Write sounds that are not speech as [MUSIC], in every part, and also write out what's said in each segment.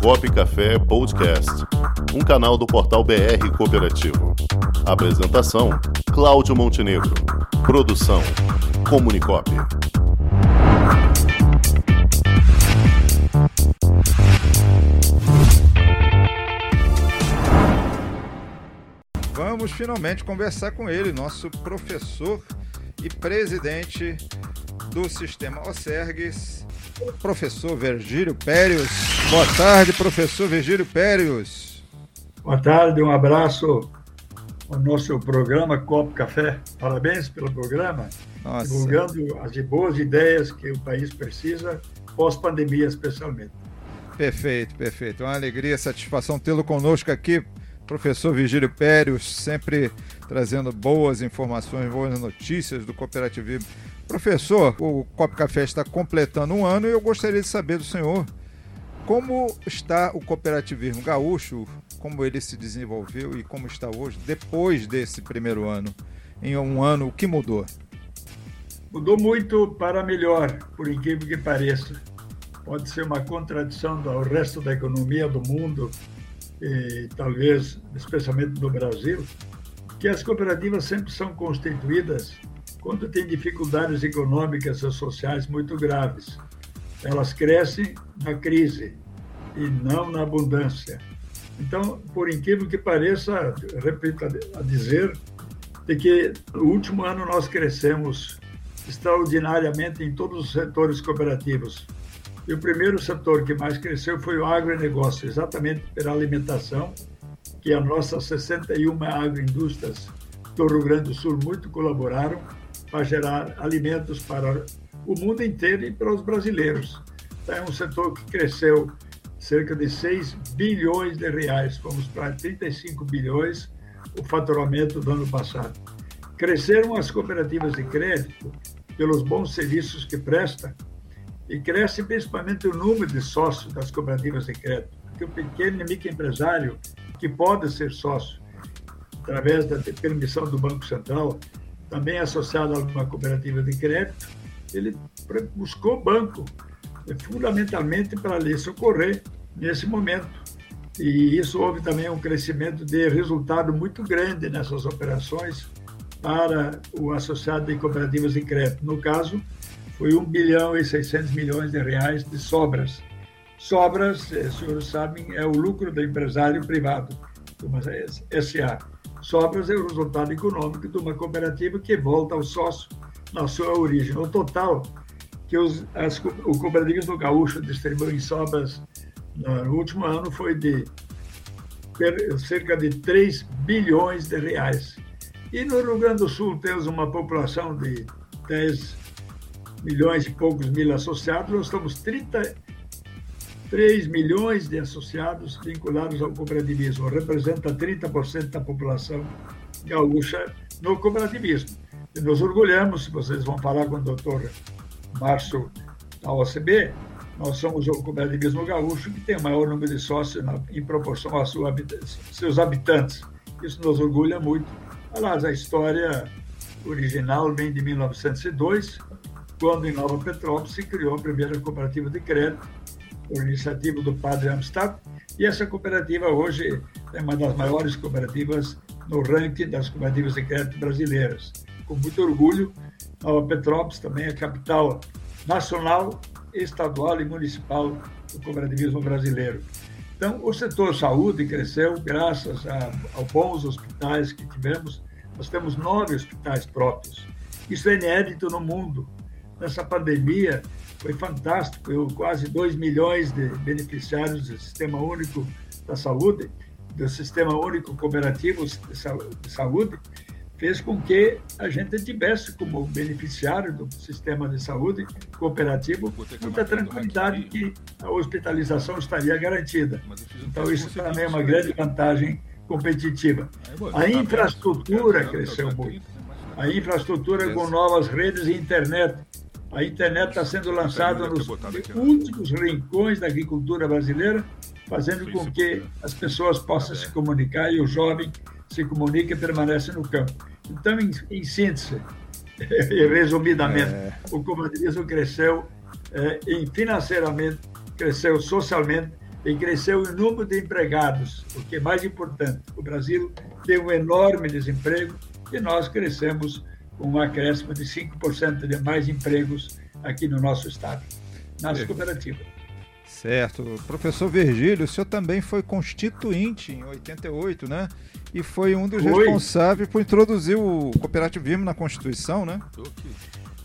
Cop Café Podcast, um canal do portal BR Cooperativo. Apresentação: Cláudio Montenegro. Produção: Comunicop. Vamos finalmente conversar com ele, nosso professor e presidente do Sistema OSERGS, professor Virgílio Périos. Boa tarde, professor Virgílio Périos. Boa tarde, um abraço ao nosso programa Copo Café. Parabéns pelo programa, Nossa. divulgando as boas ideias que o país precisa, pós-pandemia especialmente. Perfeito, perfeito. Uma alegria, satisfação tê-lo conosco aqui, professor Virgílio Périos, sempre trazendo boas informações, boas notícias do cooperativismo Professor, o Cop Café está completando um ano e eu gostaria de saber do senhor como está o cooperativismo gaúcho, como ele se desenvolveu e como está hoje, depois desse primeiro ano. Em um ano, o que mudou? Mudou muito para melhor, por incrível que pareça. Pode ser uma contradição ao resto da economia do mundo, e talvez especialmente no Brasil, que as cooperativas sempre são constituídas quando tem dificuldades econômicas e sociais muito graves. Elas crescem na crise e não na abundância. Então, por incrível que pareça, repito a dizer, de que no último ano nós crescemos extraordinariamente em todos os setores cooperativos. E o primeiro setor que mais cresceu foi o agronegócio, exatamente pela alimentação, que as nossas 61 agroindústrias do Rio Grande do Sul muito colaboraram para gerar alimentos para o mundo inteiro e para os brasileiros. Então, é um setor que cresceu cerca de 6 bilhões de reais, fomos para 35 bilhões o faturamento do ano passado. Cresceram as cooperativas de crédito pelos bons serviços que prestam e cresce principalmente o número de sócios das cooperativas de crédito, porque o pequeno e microempresário que pode ser sócio através da permissão do Banco Central também associado a uma cooperativa de crédito, ele buscou banco é, fundamentalmente para lhe socorrer nesse momento. E isso houve também um crescimento de resultado muito grande nessas operações para o associado de cooperativas de crédito. No caso, foi 1 bilhão e 600 milhões de reais de sobras. Sobras, eh, senhores sabem, é o lucro do empresário privado, uma SA. Sobras é o resultado econômico de uma cooperativa que volta ao sócio na sua origem. O total que os, as, o cooperativismo gaúcho distribuiu em sobras no último ano foi de cerca de 3 bilhões de reais. E no Rio Grande do Sul temos uma população de 10 milhões e poucos mil associados, nós estamos 30 3 milhões de associados vinculados ao cooperativismo, representa 30% da população gaúcha no cooperativismo. E nos orgulhamos, vocês vão falar com o doutor Márcio da OCB, nós somos o cooperativismo gaúcho que tem o maior número de sócios na, em proporção aos seus habitantes. Isso nos orgulha muito. Aliás, a história original vem de 1902, quando em Nova Petrópolis se criou a primeira cooperativa de crédito, por iniciativa do padre Amstad, e essa cooperativa hoje é uma das maiores cooperativas no ranking das cooperativas de crédito brasileiras. Com muito orgulho, Nova Petrópolis também é capital nacional, estadual e municipal do cooperativismo brasileiro. Então, o setor saúde cresceu graças a, a bons hospitais que tivemos. Nós temos nove hospitais próprios. Isso é inédito no mundo. Nessa pandemia, foi fantástico. Eu, quase 2 milhões de beneficiários do Sistema Único da Saúde, do Sistema Único Cooperativo de Saúde, fez com que a gente tivesse como beneficiário do sistema de saúde cooperativo muita tranquilidade que a hospitalização estaria garantida. Então, isso também é uma grande vantagem competitiva. A infraestrutura cresceu muito. A infraestrutura com novas redes e internet a internet está sendo lançada nos últimos rincões da agricultura brasileira, fazendo com que as pessoas possam se comunicar e o jovem se comunique e permanece no campo. Então, em, em síntese, [LAUGHS] e resumidamente, é. o cooperativismo cresceu é, financeiramente, cresceu socialmente, e cresceu o número de empregados, o que é mais importante. O Brasil tem um enorme desemprego e nós crescemos com um acréscimo de 5% de mais empregos aqui no nosso estado, nas cooperativas. Certo. Professor Virgílio, o senhor também foi constituinte em 88, né? E foi um dos foi. responsáveis por introduzir o cooperativismo na Constituição, né?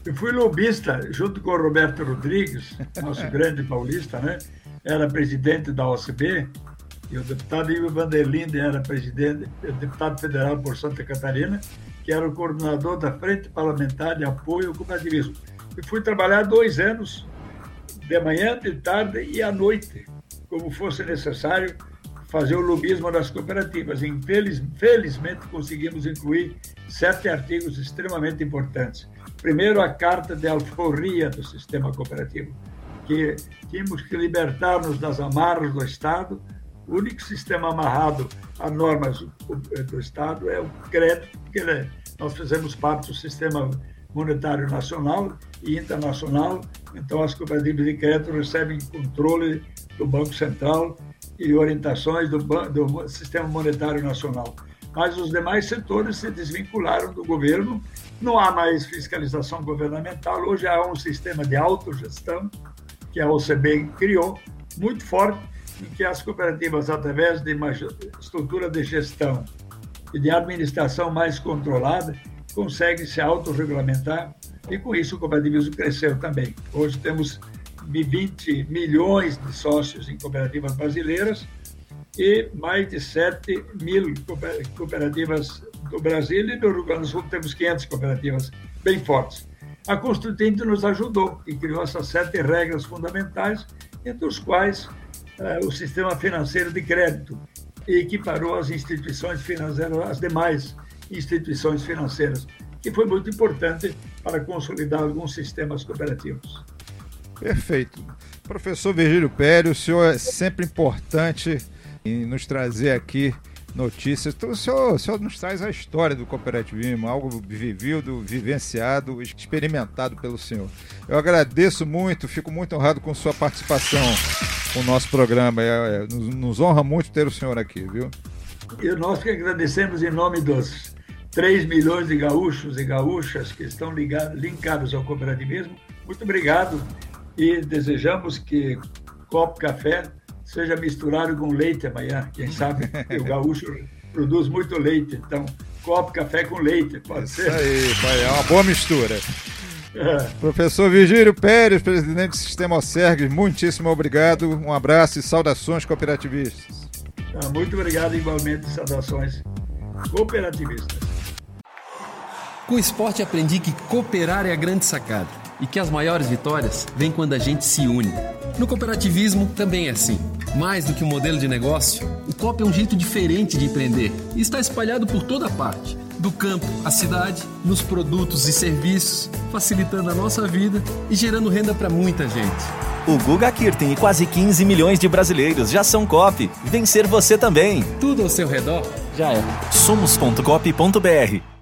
Eu fui lobista junto com o Roberto Rodrigues, [LAUGHS] nosso grande paulista, né? Era presidente da OCB e o deputado Ivo Vanderlinde era presidente, deputado federal por Santa Catarina, que era o coordenador da Frente Parlamentar de Apoio ao Cooperativismo. E fui trabalhar dois anos de manhã, de tarde e à noite, como fosse necessário fazer o lobismo das cooperativas. Infeliz, felizmente, conseguimos incluir sete artigos extremamente importantes. Primeiro, a Carta de Alforria do Sistema Cooperativo, que tínhamos que libertar-nos das amarras do Estado. O único sistema amarrado a normas do Estado é o crédito, porque nós fizemos parte do sistema monetário nacional e internacional. Então, as cooperativas de crédito recebem controle do Banco Central e orientações do, do Sistema Monetário Nacional. Mas os demais setores se desvincularam do governo, não há mais fiscalização governamental, hoje há um sistema de autogestão que a OCB criou, muito forte, em que as cooperativas, através de uma estrutura de gestão e de administração mais controlada, conseguem se autorregulamentar e com isso o cooperativismo cresceu também. Hoje temos 20 milhões de sócios em cooperativas brasileiras e mais de 7 mil cooperativas do Brasil e no Rio Grande do Sul temos 500 cooperativas bem fortes. A Constituinte nos ajudou e criou essas sete regras fundamentais, entre os quais o sistema financeiro de crédito e equiparou as instituições financeiras às demais instituições financeiras, que foi muito importante para consolidar alguns sistemas cooperativos. Perfeito. Professor Virgílio Pérez, o senhor é sempre importante em nos trazer aqui notícias. Então, o senhor, o senhor nos traz a história do cooperativismo, algo vivido, vivenciado, experimentado pelo senhor. Eu agradeço muito, fico muito honrado com sua participação no nosso programa. É, é, nos, nos honra muito ter o senhor aqui, viu? E nós que agradecemos em nome dos 3 milhões de gaúchos e gaúchas que estão ligados, linkados ao cooperativismo. Muito obrigado e desejamos que copo café seja misturado com leite amanhã. Quem sabe o gaúcho produz muito leite, então copo café com leite, pode Isso ser? Isso aí, é uma boa mistura. É. Professor Vigílio Pérez, presidente do Sistema Osergues, muitíssimo obrigado, um abraço e saudações cooperativistas. Tá, muito obrigado igualmente, saudações cooperativistas. Com o esporte aprendi que cooperar é a grande sacada e que as maiores vitórias vêm quando a gente se une. No cooperativismo também é assim. Mais do que um modelo de negócio, o COP é um jeito diferente de empreender e está espalhado por toda parte do campo à cidade, nos produtos e serviços, facilitando a nossa vida e gerando renda para muita gente. O Guga Kirten e quase 15 milhões de brasileiros já são COP. Vencer você também. Tudo ao seu redor já é. Somos.cop.br